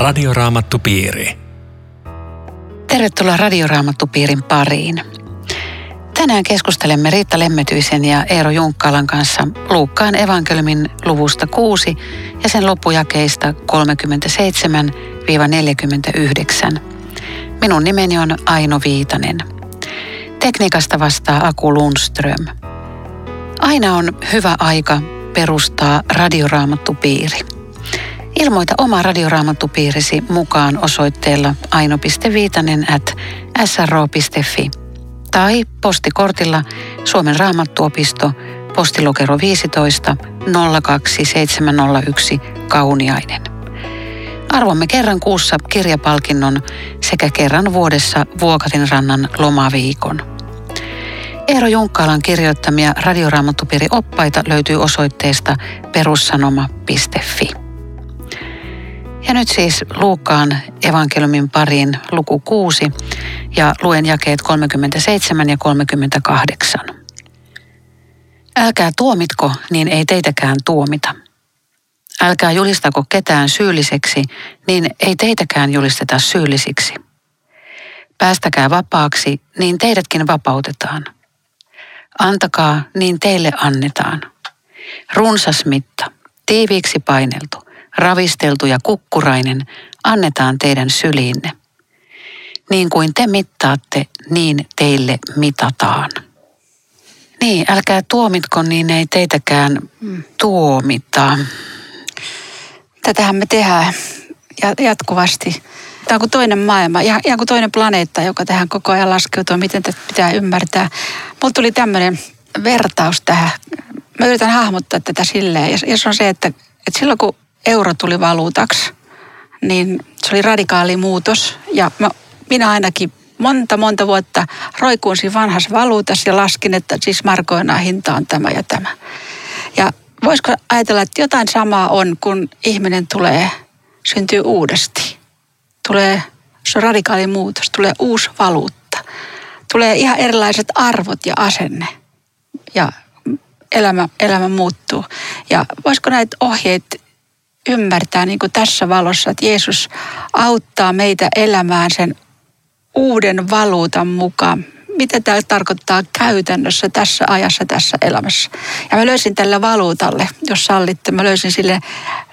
Radioraamattupiiri. Tervetuloa Radioraamattupiirin pariin. Tänään keskustelemme Riitta Lemmetyisen ja Eero Junkkalan kanssa Luukkaan evankeliumin luvusta 6 ja sen loppujakeista 37-49. Minun nimeni on Aino Viitanen. Tekniikasta vastaa Aku Lundström. Aina on hyvä aika perustaa radioraamattupiiri. Ilmoita oma radioraamattupiirisi mukaan osoitteella aino.viitanen at sro.fi tai postikortilla Suomen raamattuopisto postilokero 15 02701 Kauniainen. Arvomme kerran kuussa kirjapalkinnon sekä kerran vuodessa Vuokatin rannan lomaviikon. Eero Junkkalan kirjoittamia radioraamattupiiri-oppaita löytyy osoitteesta perussanoma.fi. Ja nyt siis Luukkaan evankeliumin pariin luku 6 ja luen jakeet 37 ja 38. Älkää tuomitko, niin ei teitäkään tuomita. Älkää julistako ketään syylliseksi, niin ei teitäkään julisteta syyllisiksi. Päästäkää vapaaksi, niin teidätkin vapautetaan. Antakaa, niin teille annetaan. Runsas mitta, tiiviiksi paineltu, ravisteltu ja kukkurainen annetaan teidän syliinne. Niin kuin te mittaatte, niin teille mitataan. Niin, älkää tuomitko, niin ei teitäkään tuomita. Tätähän me tehdään jatkuvasti. Tämä on kuin toinen maailma, ihan, kuin toinen planeetta, joka tähän koko ajan laskeutuu, miten tätä pitää ymmärtää. Mulla tuli tämmöinen vertaus tähän. Mä yritän hahmottaa tätä silleen, ja se on se, että, että silloin kun euro tuli valuutaksi, niin se oli radikaali muutos. Ja mä, minä ainakin monta, monta vuotta roikuin siinä vanhassa valuutassa ja laskin, että siis markoina hinta on tämä ja tämä. Ja voisiko ajatella, että jotain samaa on, kun ihminen tulee, syntyy uudesti. Tulee, se on radikaali muutos, tulee uusi valuutta. Tulee ihan erilaiset arvot ja asenne. Ja elämä, elämä muuttuu. Ja voisiko näitä ohjeita ymmärtää niin kuin tässä valossa, että Jeesus auttaa meitä elämään sen uuden valuutan mukaan. Mitä tämä tarkoittaa käytännössä tässä ajassa, tässä elämässä. Ja mä löysin tällä valuutalle, jos sallitte, mä löysin sille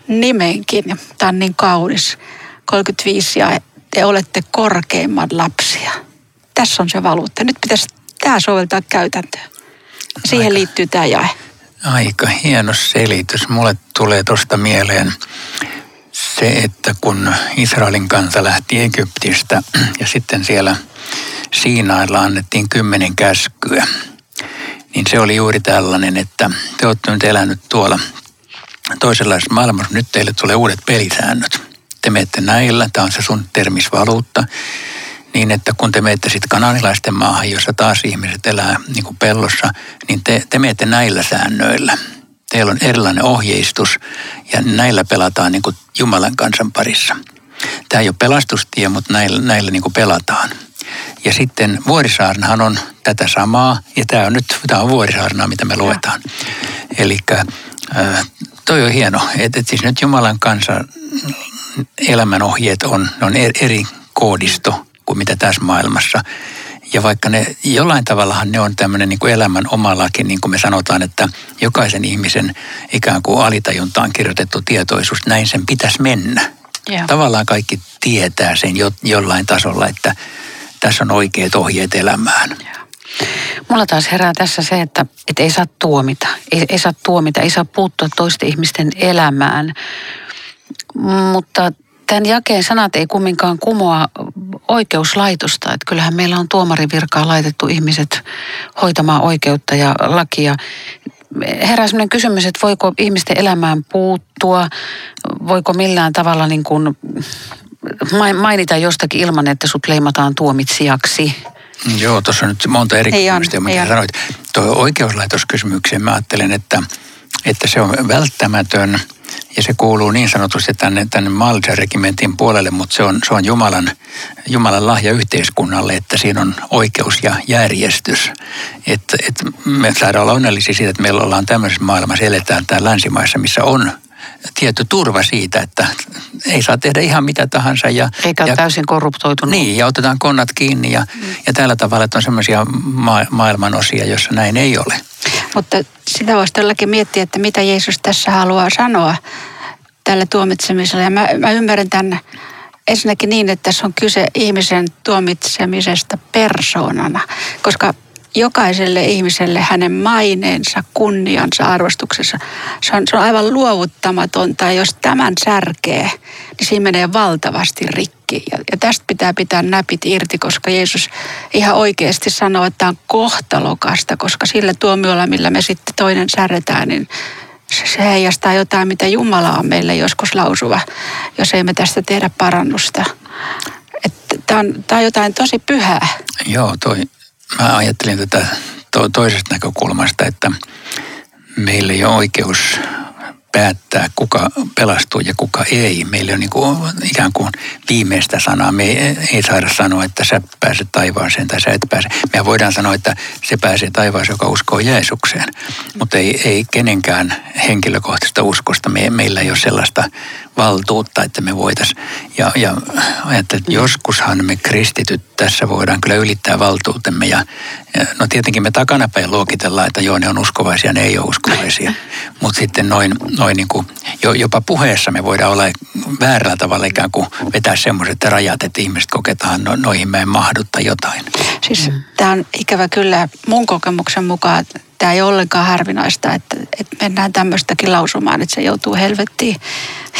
nimenkin. Tämä on niin kaunis. 35 ja te olette korkeimman lapsia. Tässä on se valuutta. Nyt pitäisi tämä soveltaa käytäntöön. Siihen Aika. liittyy tämä jae. Aika hieno selitys. Mulle tulee tuosta mieleen se, että kun Israelin kansa lähti Egyptistä ja sitten siellä Siinailla annettiin kymmenen käskyä, niin se oli juuri tällainen, että te olette nyt elänyt tuolla toisenlaisessa maailmassa, nyt teille tulee uudet pelisäännöt. Te menette näillä, tämä on se sun termisvaluutta, niin että kun te menette sitten kananilaisten maahan, jossa taas ihmiset elää niin kuin pellossa, niin te, te menette näillä säännöillä. Teillä on erilainen ohjeistus ja näillä pelataan niin kuin Jumalan kansan parissa. Tämä ei ole pelastustie, mutta näillä, näillä niin kuin pelataan. Ja sitten Vuorisaarnahan on tätä samaa, ja tämä on nyt tämä on Vuorisaarnaa, mitä me luetaan. Eli toi on hieno, että, että siis nyt Jumalan kansan elämän ohjeet on, on eri koodisto kuin mitä tässä maailmassa. Ja vaikka ne jollain tavallahan ne on tämmöinen niin kuin elämän oma laki, niin kuin me sanotaan, että jokaisen ihmisen ikään kuin alitajuntaan kirjoitettu tietoisuus, näin sen pitäisi mennä. Yeah. Tavallaan kaikki tietää sen jo, jollain tasolla, että tässä on oikeat ohjeet elämään. Yeah. Mulla taas herää tässä se, että, että ei saa tuomita. Ei, ei saa tuomita, ei saa puuttua toisten ihmisten elämään. Mutta tämän jakeen sanat ei kumminkaan kumoa oikeuslaitosta. Että kyllähän meillä on tuomarivirkaa laitettu ihmiset hoitamaan oikeutta ja lakia. Herää sellainen kysymys, että voiko ihmisten elämään puuttua, voiko millään tavalla niin kuin mainita jostakin ilman, että sut leimataan tuomitsijaksi. Joo, tuossa on nyt monta eri kysymystä, mitä sanoit. Tuo oikeuslaitoskysymykseen mä ajattelen, että, että se on välttämätön – ja se kuuluu niin sanotusti tänne, tänne Malta-regimentin puolelle, mutta se on, se on Jumalan, Jumalan lahja yhteiskunnalle, että siinä on oikeus ja järjestys. Että, että me saadaan olla onnellisia siitä, että meillä ollaan tämmöisessä maailmassa, eletään täällä länsimaissa, missä on tietty turva siitä, että ei saa tehdä ihan mitä tahansa. Ja, Eikä ole ja, täysin korruptoitunut. Niin, ja otetaan konnat kiinni ja, mm. ja tällä tavalla, että on semmoisia ma- maailman osia, joissa näin ei ole. Mutta sitä voisi todellakin miettiä, että mitä Jeesus tässä haluaa sanoa tällä tuomitsemisella. Ja mä, mä ymmärrän tämän ensinnäkin niin, että tässä on kyse ihmisen tuomitsemisesta persoonana, koska jokaiselle ihmiselle hänen maineensa, kunniansa, arvostuksensa, se on, se on aivan luovuttamatonta. Jos tämän särkee, niin siinä menee valtavasti rikki. Ja, ja tästä pitää pitää näpit irti, koska Jeesus ihan oikeasti sanoo, että tämä on kohtalokasta, koska sillä tuomiolla, millä me sitten toinen särjetään, niin se heijastaa jotain, mitä Jumala on meille joskus lausuva, jos ei me tästä tehdä parannusta. Tämä on, on jotain tosi pyhää. Joo, toi, mä ajattelin tätä to, toisesta näkökulmasta, että meillä ei ole oikeus päättää, kuka pelastuu ja kuka ei. Meillä on niin kuin, ikään kuin viimeistä sanaa. Me ei, ei saada sanoa, että sä pääset taivaaseen tai sä et pääse. Me voidaan sanoa, että se pääsee taivaaseen, joka uskoo Jeesukseen. Mutta ei, ei kenenkään henkilökohtaista uskosta. Me, meillä ei ole sellaista valtuutta, että me voitaisiin. Ja, ja ajattelin, että joskushan me kristityt tässä voidaan kyllä ylittää valtuutemme. Ja, ja no tietenkin me takanapäin luokitellaan, että joo, ne on uskovaisia, ne ei ole uskovaisia. Mutta sitten noin, noin niin kuin, jo, jopa puheessa me voidaan olla väärällä tavalla ikään kuin vetää semmoiset rajat, että ihmiset koketaan, no, noihin me ei mahdutta jotain. Siis mm. tämä on ikävä kyllä mun kokemuksen mukaan, tämä ei ole ollenkaan harvinaista, että, että mennään tämmöistäkin lausumaan, että se joutuu helvettiin.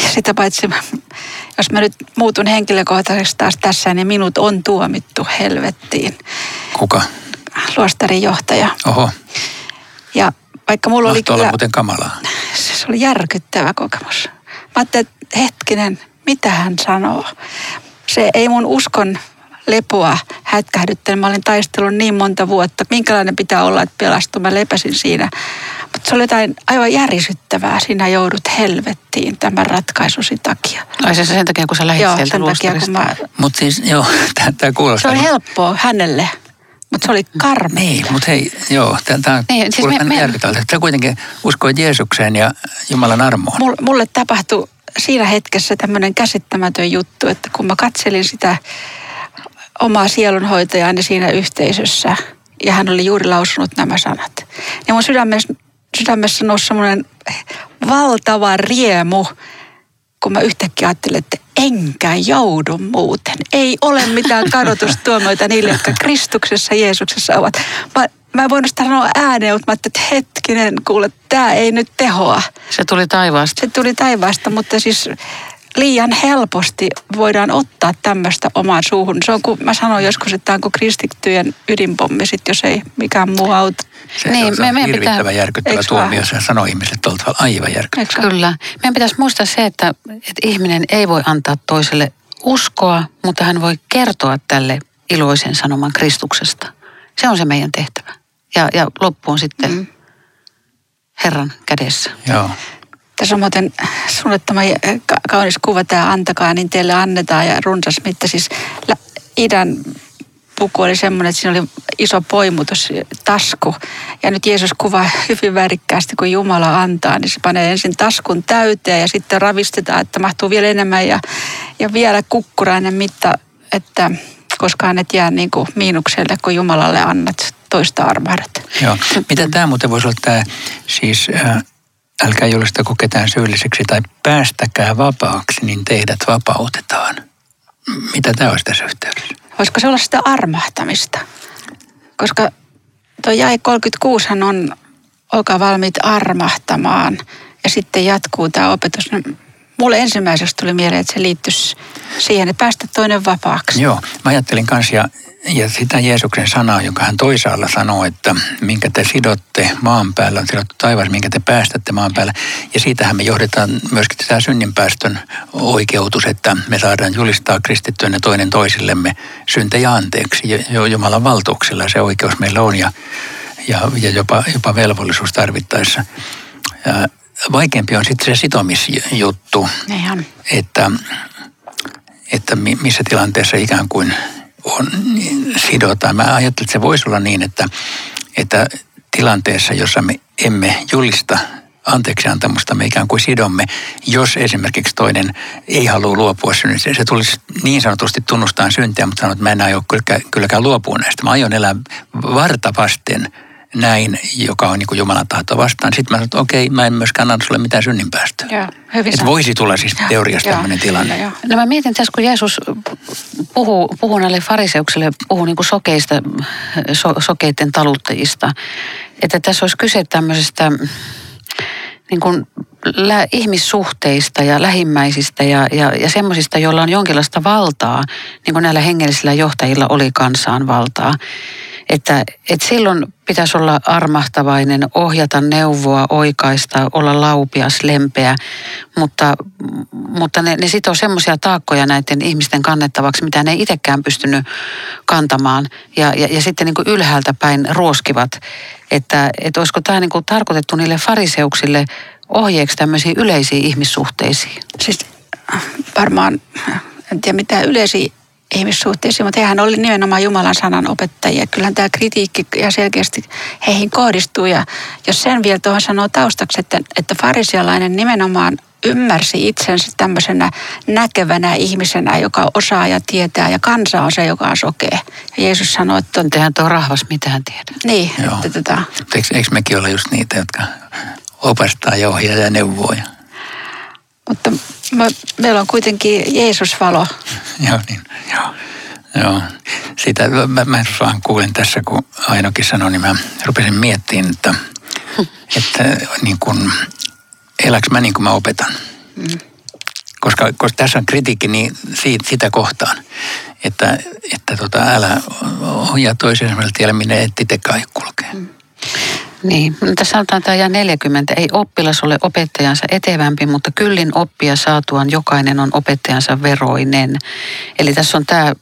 Ja sitä paitsi, jos mä nyt muutun henkilökohtaisesti taas tässä, niin minut on tuomittu helvettiin. Kuka? Luostarin johtaja. Oho. Ja vaikka mulla Mahto oli kyllä... muuten kamalaa. Se oli järkyttävä kokemus. Mä ajattelin, että hetkinen, mitä hän sanoo. Se ei mun uskon lepoa hätkähdyttänyt. Mä olin taistellut niin monta vuotta, minkälainen pitää olla, että pelastuu. Mä lepäsin siinä. Mutta se oli jotain aivan järisyttävää. Sinä joudut helvettiin tämän ratkaisusi takia. Ai se sen takia, kun sä lähdit Joo, sieltä sen takia, kun mä... Mutta siis, joo, tämä Se kuulostaa. oli helppoa hänelle, mutta se oli karmea. Niin, mutta hei, joo, tämä Niin, niin, siis kuulostaa me- me, me-. Sä kuitenkin uskoit Jeesukseen ja Jumalan armoon. Mulle, mulle tapahtui siinä hetkessä tämmöinen käsittämätön juttu, että kun mä katselin sitä omaa sielunhoitajaani siinä yhteisössä, ja hän oli juuri lausunut nämä sanat, niin mun sydämessä, sydämessä nousi semmoinen valtava riemu, kun mä yhtäkkiä ajattelin, että enkä joudu muuten. Ei ole mitään kadotustuomioita niille, jotka Kristuksessa Jeesuksessa ovat. Mä, mä en voinut sitä sanoa ääneen, mutta mä ajattelin, että hetkinen, kuule, tämä ei nyt tehoa. Se tuli taivaasta. Se tuli taivaasta, mutta siis liian helposti voidaan ottaa tämmöistä omaan suuhun. Se on kuin mä sanoin joskus, että tämä on kuin kristittyjen ydinpommi, sit, jos ei mikään muu auta. Se Niin, on me- hirvittävä pitää- järkyttävä tuomio. Se sanoo ihmisille tuolla tavalla aivan järkyttävä. Se? Kyllä. Meidän pitäisi muistaa se, että, että ihminen ei voi antaa toiselle uskoa, mutta hän voi kertoa tälle iloisen sanoman Kristuksesta. Se on se meidän tehtävä. Ja, ja loppu on sitten mm. Herran kädessä. Joo. Tässä on muuten suunnattoman ka- kaunis kuva tämä antakaa, niin teille annetaan ja runsas mitta. Siis idän puku oli semmoinen, että siinä oli iso poimutus, tasku. Ja nyt Jeesus kuvaa hyvin värikkäästi, kun Jumala antaa, niin se panee ensin taskun täyteen ja sitten ravistetaan, että mahtuu vielä enemmän ja, ja vielä kukkurainen mitta, että koskaan et jää niin kuin miinukselle, kun Jumalalle annat toista armahdat. Joo. Mitä tämä muuten voisi olla tämä, siis äh, älkää julistako ketään syylliseksi tai päästäkää vapaaksi, niin teidät vapautetaan. Mitä tämä olisi tässä yhteydessä? Voisiko se olla sitä armahtamista? Koska tuo jae 36 on, olkaa valmiit armahtamaan. Ja sitten jatkuu tämä opetus. Mulle ensimmäiseksi tuli mieleen, että se liittyisi siihen, että päästä toinen vapaaksi. Joo, mä ajattelin kanssa ja, ja sitä Jeesuksen sanaa, jonka hän toisaalla sanoo, että minkä te sidotte maan päällä, on sidottu taivas, minkä te päästätte maan päällä. Ja siitähän me johdetaan myöskin tämä synninpäästön oikeutus, että me saadaan julistaa kristittyönä toinen toisillemme syntejä anteeksi jo- Jumalan valtuuksella. Se oikeus meillä on ja, ja, ja jopa, jopa velvollisuus tarvittaessa. Ja vaikeampi on sitten se sitomisjuttu Ihan. että, että mi- missä tilanteessa ikään kuin on, niin sidotaan. Mä ajattelin, että se voisi olla niin, että, että tilanteessa, jossa me emme julista anteeksiantamusta me ikään kuin sidomme, jos esimerkiksi toinen ei halua luopua synnistä. Se tulisi niin sanotusti tunnustaa syntiä, mutta sanoo, että mä en aio kylläkään, kylläkään luopua näistä. Mä aion elää varta vasten näin, joka on niin kuin Jumalan tahto vastaan. Sitten mä sanoin, että okei, mä en myöskään anna sulle mitään synninpäästöä. Joo, hyvin Että voisi tulla siis teoriasta tämmöinen tilanne. Joo. No mä mietin tässä, kun Jeesus puhuu, puhuu näille fariseuksille, puhuu niin kuin sokeista, so, sokeiden taluttajista, että tässä olisi kyse tämmöisestä niin kuin lä- ihmissuhteista ja lähimmäisistä ja, ja, ja semmoisista, joilla on jonkinlaista valtaa, niin kuin näillä hengellisillä johtajilla oli kansaan valtaa. Että, että silloin pitäisi olla armahtavainen, ohjata neuvoa, oikaista, olla laupias, lempeä, mutta, mutta ne, ne sitoo semmoisia taakkoja näiden ihmisten kannettavaksi, mitä ne ei itsekään pystynyt kantamaan. Ja, ja, ja sitten niin kuin ylhäältä päin ruoskivat, että, että olisiko tämä niin kuin tarkoitettu niille fariseuksille ohjeeksi tämmöisiin yleisiin ihmissuhteisiin. Siis varmaan, en tiedä mitä yleisiä ihmissuhteisiin, mutta hehän oli nimenomaan Jumalan sanan opettajia. Kyllähän tämä kritiikki ja selkeästi heihin kohdistuu. Ja jos sen vielä tuohon sanoo taustaksi, että, että farisialainen nimenomaan ymmärsi itsensä tämmöisenä näkevänä ihmisenä, joka osaa ja tietää, ja kansa on se, joka on sokea. Ja Jeesus sanoi, että on... Tehän tuo rahvas mitään tiedä. Niin, Joo. että tota, Eikö, eikö mekin olla just niitä, jotka opastaa ja ohjaa ja neuvoja? mutta me, meillä on kuitenkin Jeesus valo. Joo, niin, joo. Joo, sitä mä, mä vaan kuulin tässä, kun Ainokin sanoi, niin mä rupesin miettimään, että, että niin kuin, eläks mä niin kuin mä opetan. Koska, koska tässä on kritiikki niin siitä, sitä kohtaan, että, että tota, älä ohjaa toisen tiellä, minne et itse kai kulkee. Niin, no tässä sanotaan tämä ja 40. Ei oppilas ole opettajansa etevämpi, mutta kyllin oppia saatuaan jokainen on opettajansa veroinen. Eli tässä on tämä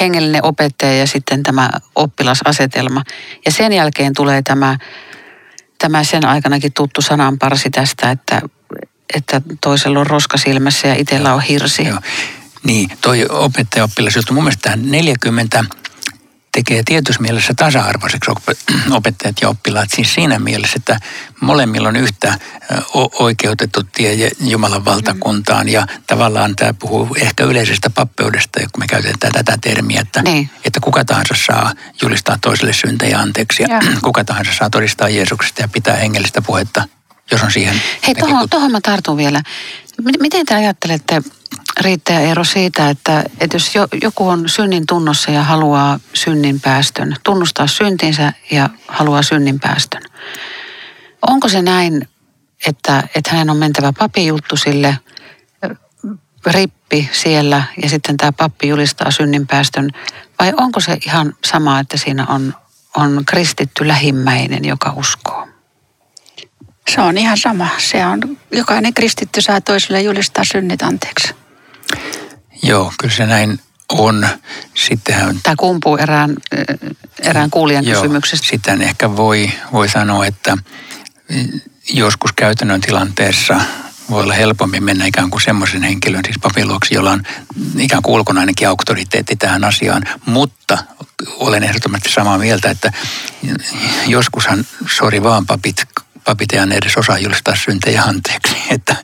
hengellinen opettaja ja sitten tämä oppilasasetelma. Ja sen jälkeen tulee tämä, tämä sen aikanakin tuttu sananparsi tästä, että, että toisella on roska silmässä ja itsellä on hirsi. Joo. Niin, toi opettaja-oppilas juttu, mun mielestä tämä 40 tekee tietyssä mielessä tasa-arvoiseksi op- opettajat ja oppilaat. Siis siinä mielessä, että molemmilla on yhtä oikeutettu tie Jumalan valtakuntaan. Ja tavallaan tämä puhuu ehkä yleisestä pappeudesta, kun me käytetään tätä termiä, että, Niin. että kuka tahansa saa julistaa toiselle syntejä anteeksi. Ja Joo. kuka tahansa saa todistaa Jeesuksesta ja pitää hengellistä puhetta, jos on siihen... Hei, tuohon, tuohon mä tartun vielä. Miten te ajattelette, Riitta ja Eero, siitä, että, että jos jo, joku on synnin tunnossa ja haluaa synnin päästön, tunnustaa syntinsä ja haluaa synnin päästön. Onko se näin, että, että hänen on mentävä papijuttu sille, ö, rippi siellä ja sitten tämä pappi julistaa synnin päästön, vai onko se ihan sama, että siinä on, on kristitty lähimmäinen, joka uskoo? Se on ihan sama. Se on, jokainen kristitty saa toiselle julistaa synnit anteeksi. Joo, kyllä se näin on. Sittenhän Tämä kumpuu erään, erään kuulijan kysymyksestä. Sitten ehkä voi, voi sanoa, että mm, joskus käytännön tilanteessa voi olla helpommin mennä ikään kuin semmoisen henkilön, siis papin luoksi, jolla on ikään kuin ulkonainenkin auktoriteetti tähän asiaan. Mutta olen ehdottomasti samaa mieltä, että joskushan, sori vaan papit, papit ei edes osaa julistaa syntejä anteeksi. Että,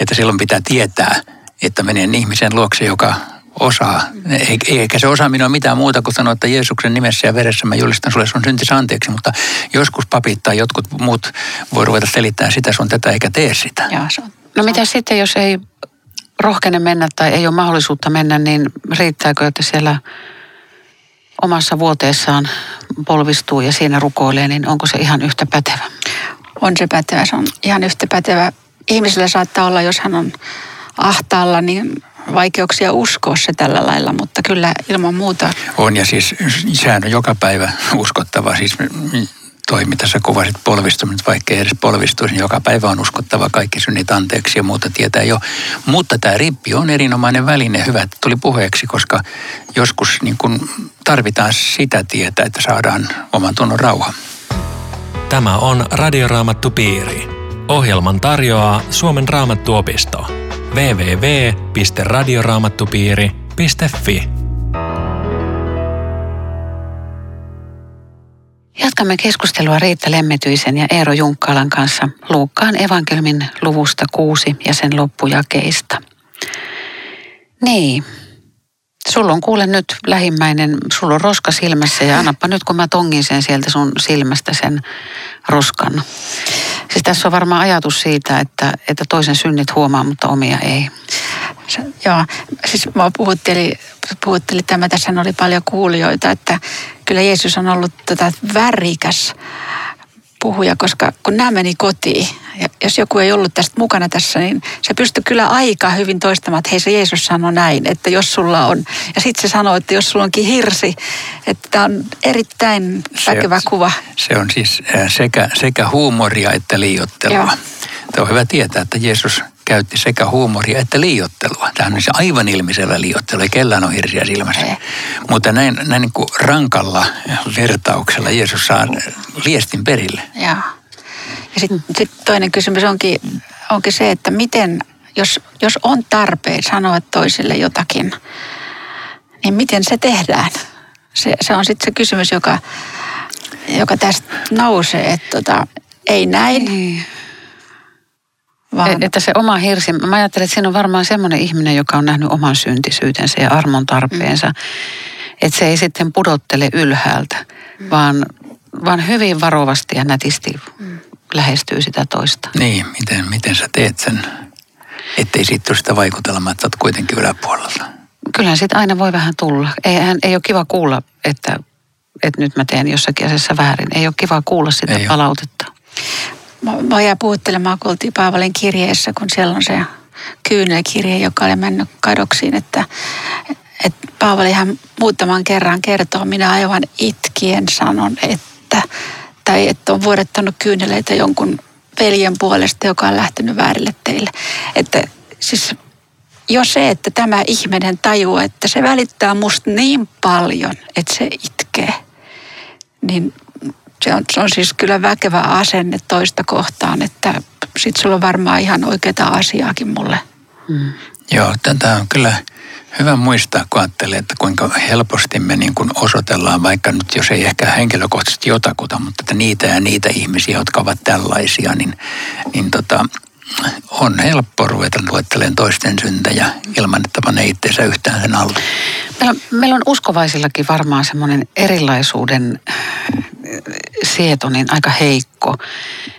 että silloin pitää tietää, että menee ihmisen luokse, joka osaa. Ei- Eikä se osaaminen ole mitään muuta kuin sanoa, että Jeesuksen nimessä ja veressä mä julistan sulle sun syntisi anteeksi, mutta joskus papit tai jotkut muut voi ruveta selittämään sitä sun tätä eikä tee sitä. Joo, se on. No mitä sitten, jos ei rohkene mennä tai ei ole mahdollisuutta mennä, niin riittääkö, että siellä omassa vuoteessaan polvistuu ja siinä rukoilee, niin onko se ihan yhtä pätevä? On se pätevä, se on ihan yhtä pätevä. Ihmisellä saattaa olla, jos hän on ahtaalla, niin vaikeuksia uskoa se tällä lailla, mutta kyllä ilman muuta. On ja siis sehän on joka päivä uskottava. Siis toi, mitä sä kuvasit polvistuminen, vaikka ei edes polvistuisi, niin joka päivä on uskottava kaikki synnit anteeksi ja muuta tietää jo. Mutta tämä rippi on erinomainen väline, hyvä, että tuli puheeksi, koska joskus niin kun tarvitaan sitä tietä, että saadaan oman tunnon rauha. Tämä on Radioraamattu Piiri. Ohjelman tarjoaa Suomen raamattuopisto. www.radioraamattupiiri.fi Jatkamme keskustelua Riitta Lemmetyisen ja Eero Junkkaalan kanssa Luukkaan evankelmin luvusta kuusi ja sen loppujakeista. Niin, sulla on kuule nyt lähimmäinen, sulla on roska silmässä ja annapa nyt kun mä tongin sen sieltä sun silmästä sen roskan. Siis tässä on varmaan ajatus siitä, että, että toisen synnit huomaa, mutta omia ei. Se, joo, siis mä puhutteli, puhutteli tämä, tässä oli paljon kuulijoita, että kyllä Jeesus on ollut tota värikäs puhuja, koska kun nämä meni kotiin, ja jos joku ei ollut tästä mukana tässä, niin se pystyi kyllä aika hyvin toistamaan, että hei se Jeesus sanoi näin, että jos sulla on. Ja sitten se sanoi, että jos sulla onkin hirsi, että tämä on erittäin väkevä se, kuva. Se on siis sekä, sekä huumoria että liiottelua. Joo. Tämä on hyvä tietää, että Jeesus käytti sekä huumoria että liiottelua. Tämä on se aivan ilmiselvä liiottelu, ei kellään ole hirsiä silmässä. Ei. Mutta näin, näin niin kuin rankalla vertauksella Jeesus saa liestin perille. Joo. Ja sitten sit toinen kysymys onkin, onkin se, että miten, jos, jos on tarpeen sanoa toiselle jotakin, niin miten se tehdään? Se, se on sitten se kysymys, joka, joka tästä nousee, että tota, ei näin. Niin vaan... Että se oma hirsi, mä ajattelen, että siinä on varmaan semmoinen ihminen, joka on nähnyt oman syntisyytensä ja armon tarpeensa. Mm. Että se ei sitten pudottele ylhäältä, mm. vaan, vaan hyvin varovasti ja nätisti mm. lähestyy sitä toista. Niin, miten, miten sä teet sen, ettei siitä tule sitä vaikutelmaa, että olet kuitenkin yläpuolella. Kyllähän siitä aina voi vähän tulla. Ei, ei ole kiva kuulla, että, että nyt mä teen jossakin asiassa väärin. Ei ole kiva kuulla sitä ei palautetta. Ole. Mä jää puhuttelemaan, kun oltiin Paavalin kirjeessä, kun siellä on se kyynelkirje, joka oli mennyt kadoksiin, että, että Paavali hän muutaman kerran kertoo, minä aivan itkien sanon, että, tai että on vuodettanut kyyneleitä jonkun veljen puolesta, joka on lähtenyt väärille teille. Että siis jo se, että tämä ihminen tajuaa, että se välittää musta niin paljon, että se itkee, niin se on, se on siis kyllä väkevä asenne toista kohtaan, että sit sulla on varmaan ihan oikeaa asiaakin mulle. Mm. Joo, tätä on kyllä hyvä muistaa, kun ajattelee, että kuinka helposti me niin kuin osoitellaan, vaikka nyt jos ei ehkä henkilökohtaisesti jotakuta, mutta että niitä ja niitä ihmisiä, jotka ovat tällaisia, niin, niin tota, on helppo ruveta luettelemaan toisten syntejä ilman, että panee itseensä yhtään sen alle. Meillä, meillä on uskovaisillakin varmaan semmoinen erilaisuuden sieto niin aika heikko.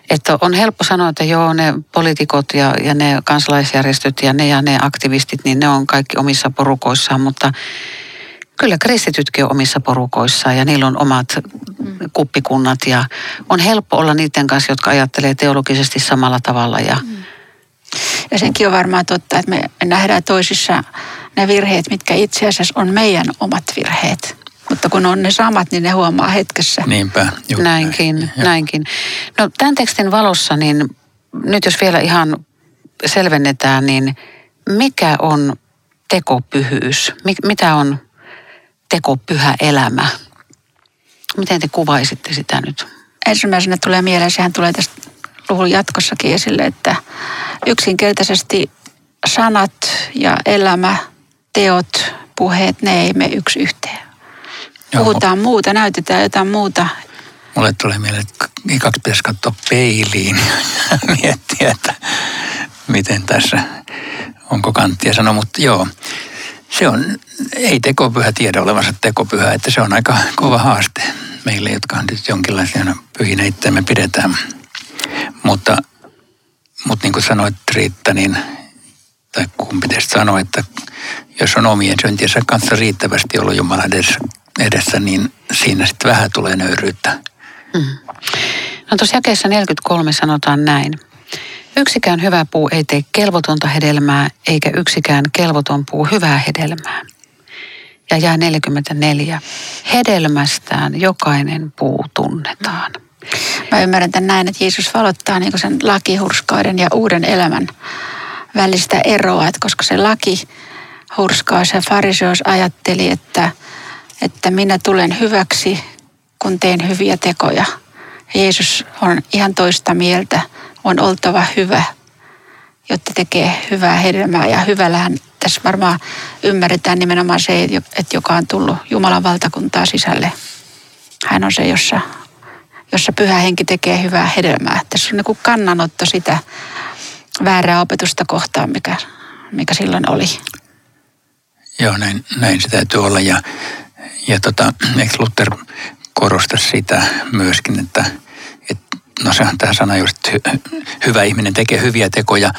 Että on helppo sanoa, että joo, ne poliitikot ja, ja ne kansalaisjärjestöt ja ne ja ne aktivistit, niin ne on kaikki omissa porukoissaan, mutta kyllä kristitytkin on omissa porukoissaan ja niillä on omat kuppikunnat ja on helppo olla niiden kanssa, jotka ajattelee teologisesti samalla tavalla. Ja, mm. ja senkin on varmaan totta, että me nähdään toisissa ne virheet, mitkä itse asiassa on meidän omat virheet. Mutta kun on ne samat, niin ne huomaa hetkessä. Niinpä. Juh, näinkin, näin. näinkin. No tämän tekstin valossa, niin nyt jos vielä ihan selvennetään, niin mikä on tekopyhyys? Mitä on tekopyhä elämä? Miten te kuvaisitte sitä nyt? Ensimmäisenä tulee mieleen, sehän tulee tästä luvun jatkossakin esille, että yksinkertaisesti sanat ja elämä, teot, puheet, ne ei mene yksi yhteen. Puhutaan muuta, näytetään jotain muuta. Mulle tulee mieleen, että kaksi pitäisi katsoa peiliin ja miettiä, että miten tässä, onko kanttia sanoa, mutta joo. Se on, ei tekopyhä tiedä olevansa tekopyhä, että se on aika kova haaste meille, jotka on nyt jonkinlaisia pyhinä itseämme pidetään. Mutta, mutta niin kuin sanoit Riitta, niin, tai kun pitäisi sanoa, että jos on omien syntiensä kanssa riittävästi ollut Jumala edessä, edessä, niin siinä sitten vähän tulee nöyryyttä. Mm. No tuossa jakeessa 43 sanotaan näin. Yksikään hyvä puu ei tee kelvotonta hedelmää, eikä yksikään kelvoton puu hyvää hedelmää. Ja jää 44. Hedelmästään jokainen puu tunnetaan. Mä ymmärrän tämän näin, että Jeesus valottaa niin sen lakihurskauden ja uuden elämän välistä eroa, että koska se laki hurskaus ja fariseus ajatteli, että – että minä tulen hyväksi, kun teen hyviä tekoja. Jeesus on ihan toista mieltä. On oltava hyvä, jotta tekee hyvää hedelmää. Ja hyvällähän tässä varmaan ymmärretään nimenomaan se, että joka on tullut Jumalan valtakuntaa sisälle. Hän on se, jossa, jossa pyhä henki tekee hyvää hedelmää. Se on niin kuin kannanotto sitä väärää opetusta kohtaan, mikä, mikä silloin oli. Joo, näin, näin se täytyy olla. Ja, ja tota, Luther korosta sitä myöskin, että, että no se on tämä sana just, hy, hyvä ihminen tekee hyviä tekoja.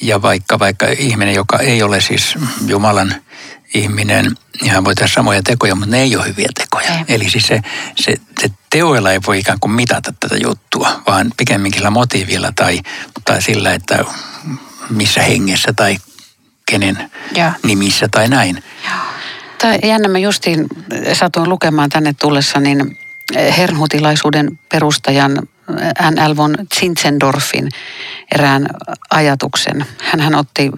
Ja vaikka, vaikka ihminen, joka ei ole siis Jumalan ihminen, niin hän voi tehdä samoja tekoja, mutta ne ei ole hyviä tekoja. Ei. Eli siis se, se, se teoilla ei voi ikään kuin mitata tätä juttua, vaan pikemminkin motiivilla tai, tai sillä, että missä hengessä tai kenen ja. nimissä tai näin. Tai jännä mä justiin satuin lukemaan tänne tullessa, niin herhutilaisuuden perustajan N. von Zinzendorfin erään ajatuksen. hän otti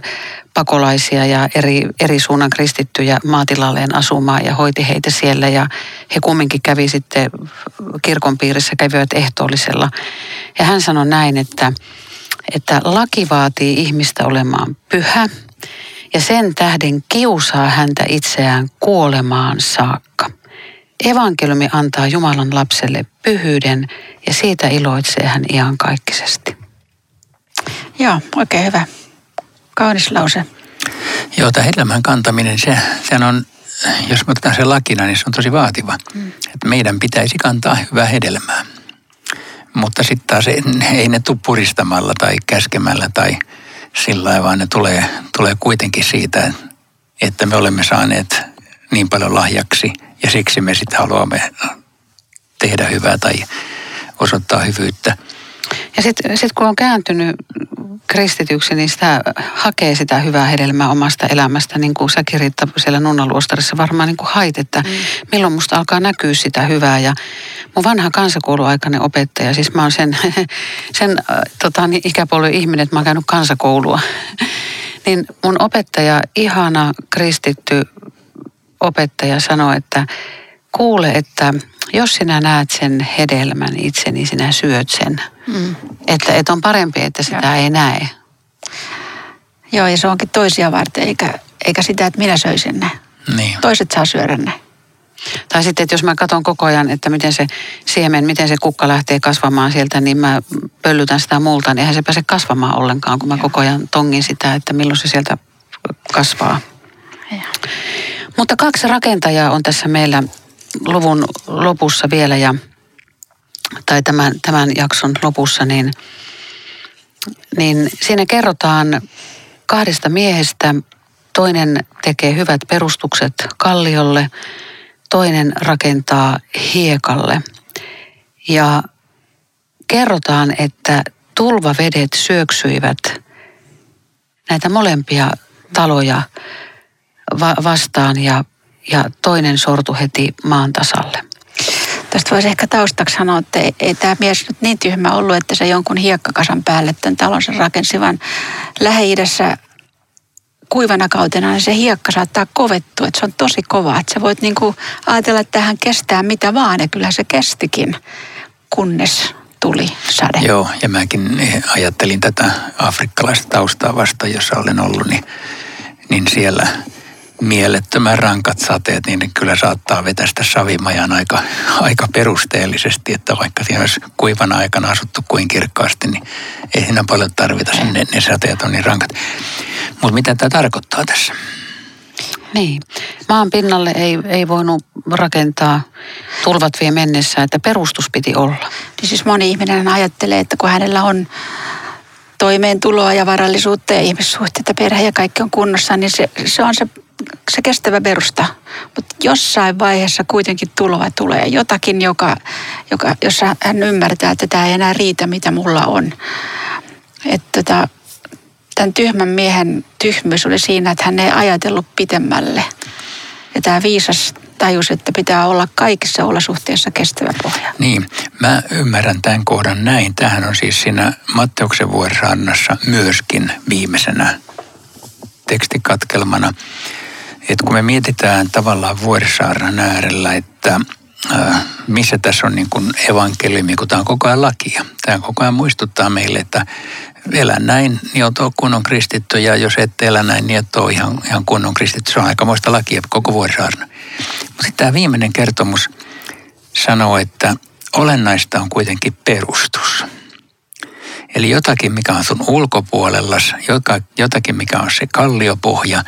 pakolaisia ja eri, eri suunnan kristittyjä maatilalleen asumaan ja hoiti heitä siellä. Ja he kumminkin kävi sitten kirkon piirissä, kävivät ehtoollisella. Ja hän sanoi näin, että, että laki vaatii ihmistä olemaan pyhä ja sen tähden kiusaa häntä itseään kuolemaan saakka. Evankeliumi antaa Jumalan lapselle pyhyyden ja siitä iloitsee hän iankaikkisesti. Joo, oikein hyvä. Kaunis lause. Joo, tämä hedelmän kantaminen, se, sehän on, jos me otetaan se lakina, niin se on tosi vaativa. Mm. Että meidän pitäisi kantaa hyvää hedelmää. Mutta sitten taas ei, ei ne tule puristamalla tai käskemällä tai sillä vaan ne tulee, tulee kuitenkin siitä, että me olemme saaneet niin paljon lahjaksi ja siksi me sitten haluamme tehdä hyvää tai osoittaa hyvyyttä. Ja sitten sit kun on kääntynyt kristityksi, niin sitä hakee sitä hyvää hedelmää omasta elämästä, niin kuin säkin Riitta siellä nunnaluostarissa varmaan niin kuin hait, että mm. milloin musta alkaa näkyä sitä hyvää. Ja mun vanha kansakouluaikainen opettaja, siis mä oon sen, sen äh, tota, niin ikäpolven ihminen, että mä oon käynyt kansakoulua, niin mun opettaja, ihana kristitty opettaja sanoi, että kuule, että jos sinä näet sen hedelmän itse, niin sinä syöt sen. Mm. Että, että on parempi, että sitä ja. ei näe. Joo, ja se onkin toisia varten, eikä, eikä sitä, että minä söisin ne. Niin. Toiset saa syödä ne. Tai sitten, että jos mä katson koko ajan, että miten se siemen, miten se kukka lähtee kasvamaan sieltä, niin mä pöllytän sitä multa, niin eihän se pääse kasvamaan ollenkaan, kun mä koko ajan tongin sitä, että milloin se sieltä kasvaa. Ja. Mutta kaksi rakentajaa on tässä meillä luvun lopussa vielä ja, tai tämän, tämän jakson lopussa, niin, niin siinä kerrotaan kahdesta miehestä. Toinen tekee hyvät perustukset kalliolle, toinen rakentaa hiekalle. Ja kerrotaan, että tulvavedet syöksyivät näitä molempia taloja va- vastaan ja ja toinen sortu heti maan tasalle. Tästä voisi ehkä taustaksi sanoa, että ei, ei tämä mies nyt niin tyhmä ollut, että se jonkun hiekkakasan päälle tämän talonsa rakensi, vaan Lähi-idässä kuivana kautena niin se hiekka saattaa kovettua, että se on tosi kova. Että sä voit niinku ajatella, että tähän kestää mitä vaan ja kyllä se kestikin, kunnes tuli sade. Joo, ja mäkin ajattelin tätä afrikkalaista taustaa vasta, jossa olen ollut, niin, niin siellä – mielettömän rankat sateet, niin kyllä saattaa vetästä savimajan aika, aika perusteellisesti, että vaikka siinä olisi kuivana aikana asuttu kuin kirkkaasti, niin ei siinä paljon tarvita, ne, ne sateet on niin rankat. Mutta mitä tämä tarkoittaa tässä? Niin. Maan pinnalle ei, ei voinut rakentaa tulvat vie mennessä, että perustus piti olla. Niin siis moni ihminen ajattelee, että kun hänellä on toimeentuloa ja varallisuutta ja ihmissuhteita, perhe ja kaikki on kunnossa, niin se, se on se se kestävä perusta. Mutta jossain vaiheessa kuitenkin tuloa tulee jotakin, joka, joka, jossa hän ymmärtää, että tämä ei enää riitä, mitä mulla on. Että tota, tämän tyhmän miehen tyhmyys oli siinä, että hän ei ajatellut pitemmälle. Ja tämä viisas tajus, että pitää olla kaikissa olosuhteissa kestävä pohja. Niin, mä ymmärrän tämän kohdan näin. Tähän on siis siinä Matteuksen vuorisaarnassa myöskin viimeisenä tekstikatkelmana että kun me mietitään tavallaan vuorisaarnan äärellä, että äh, missä tässä on niin kuin evankeliumi, kun tämä on koko ajan lakia. Tämä koko ajan muistuttaa meille, että elä näin, niin on kunnon kristitty, ja jos et elä näin, niin et ole ihan, ihan kunnon kristitty. Se on aikamoista lakia koko vuorisaarna. Mutta tämä viimeinen kertomus sanoo, että olennaista on kuitenkin perustus. Eli jotakin, mikä on sun ulkopuolella, jotakin, mikä on se kalliopohja,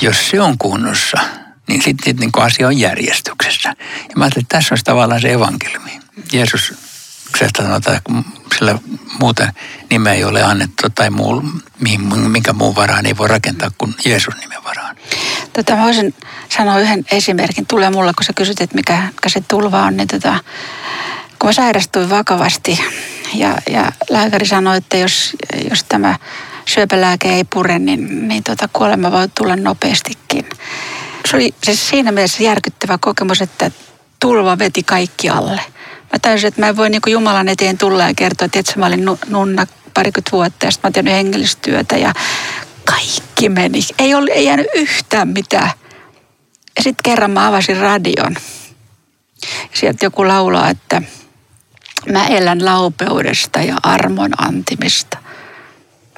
jos se on kunnossa, niin sitten niin asia on järjestyksessä. Ja mä ajattelin, että tässä on tavallaan se evankeliumi. Jeesus sanotaan, että sillä muuta nimeä ei ole annettu tai muu, minkä muun varaan ei voi rakentaa kuin Jeesus nimen varaan. Tota, mä voisin sanoa yhden esimerkin. Tulee mulle, kun sä kysyt, että mikä, mikä se tulva on, niin tota, kun mä sairastuin vakavasti ja, ja lääkäri sanoi, että jos, jos tämä syöpälääke ei pure, niin, niin tota, kuolema voi tulla nopeastikin. Se oli siis siinä mielessä järkyttävä kokemus, että tulva veti kaikki alle. Mä täysin, että mä en voi niin Jumalan eteen tulla ja kertoa, että itse mä olin nunna parikymmentä vuotta ja sitten mä oon tehnyt hengellistyötä ja kaikki meni. Ei, ollut, ei jäänyt yhtään mitään. Ja sitten kerran mä avasin radion. Sieltä joku laulaa, että mä elän laupeudesta ja armon antimista.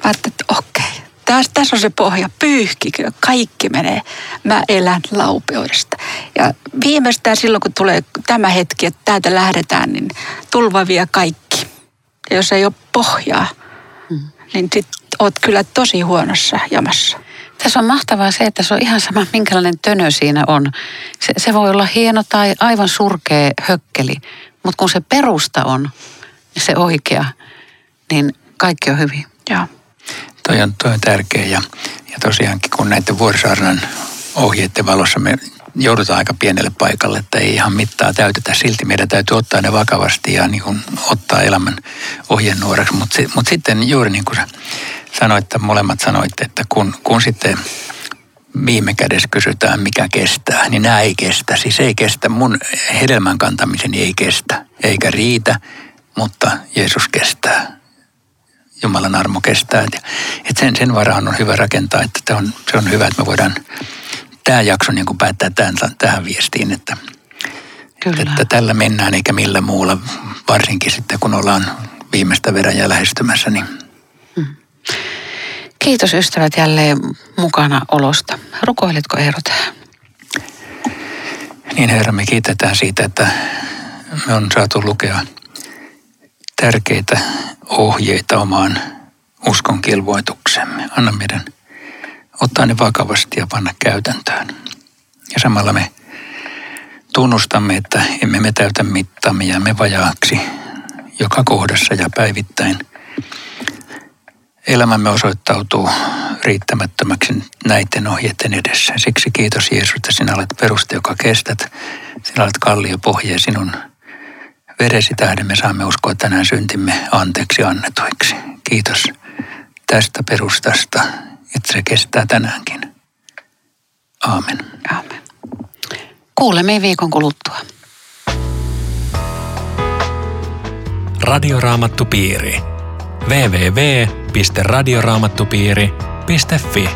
Mä että okei, tässä, tässä on se pohja, pyyhkikö, kaikki menee. Mä elän laupeudesta. Ja viimeistään silloin, kun tulee tämä hetki, että täältä lähdetään, niin tulva vie kaikki. Ja jos ei ole pohjaa, mm. niin sit oot kyllä tosi huonossa jamassa. Tässä on mahtavaa se, että se on ihan sama, minkälainen tönö siinä on. Se, se voi olla hieno tai aivan surkea hökkeli, mutta kun se perusta on se oikea, niin kaikki on hyvin. Joo. Toi on, toi on tärkeä ja, ja tosiaankin kun näiden vuorisaarnan ohjeiden valossa me joudutaan aika pienelle paikalle, että ei ihan mittaa täytetä. Silti meidän täytyy ottaa ne vakavasti ja niin kuin ottaa elämän ohjenuoreksi. Mutta mut sitten juuri niin kuin sanoit, että molemmat sanoitte, että kun, kun sitten viime kädessä kysytään, mikä kestää, niin nämä ei kestä. Siis ei kestä. Mun hedelmän kantamiseni ei kestä, eikä riitä, mutta Jeesus kestää. Jumalan armo kestää. Et sen, sen varaan on hyvä rakentaa, että on, se on hyvä, että me voidaan tämä jakso niin kuin päättää tämän, tähän viestiin, että, Kyllä. että tällä mennään eikä millä muulla, varsinkin sitten kun ollaan viimeistä veräjää lähestymässä. Niin. Hmm. Kiitos ystävät jälleen mukana olosta. Rukoiletko Eero tähän? Niin Herra, me kiitetään siitä, että me on saatu lukea tärkeitä ohjeita omaan uskon kilvoituksemme. Anna meidän ottaa ne vakavasti ja panna käytäntöön. Ja samalla me tunnustamme, että emme me täytä mittamme ja me vajaaksi joka kohdassa ja päivittäin. Elämämme osoittautuu riittämättömäksi näiden ohjeiden edessä. Siksi kiitos Jeesus, että sinä olet peruste, joka kestät. Sinä olet kallio pohja sinun veresi tähden me saamme uskoa tänään syntimme anteeksi annetuiksi. Kiitos tästä perustasta, että se kestää tänäänkin. Aamen. Aamen. Kuulemme viikon kuluttua. Radioraamattupiiri. www.radioraamattupiiri.fi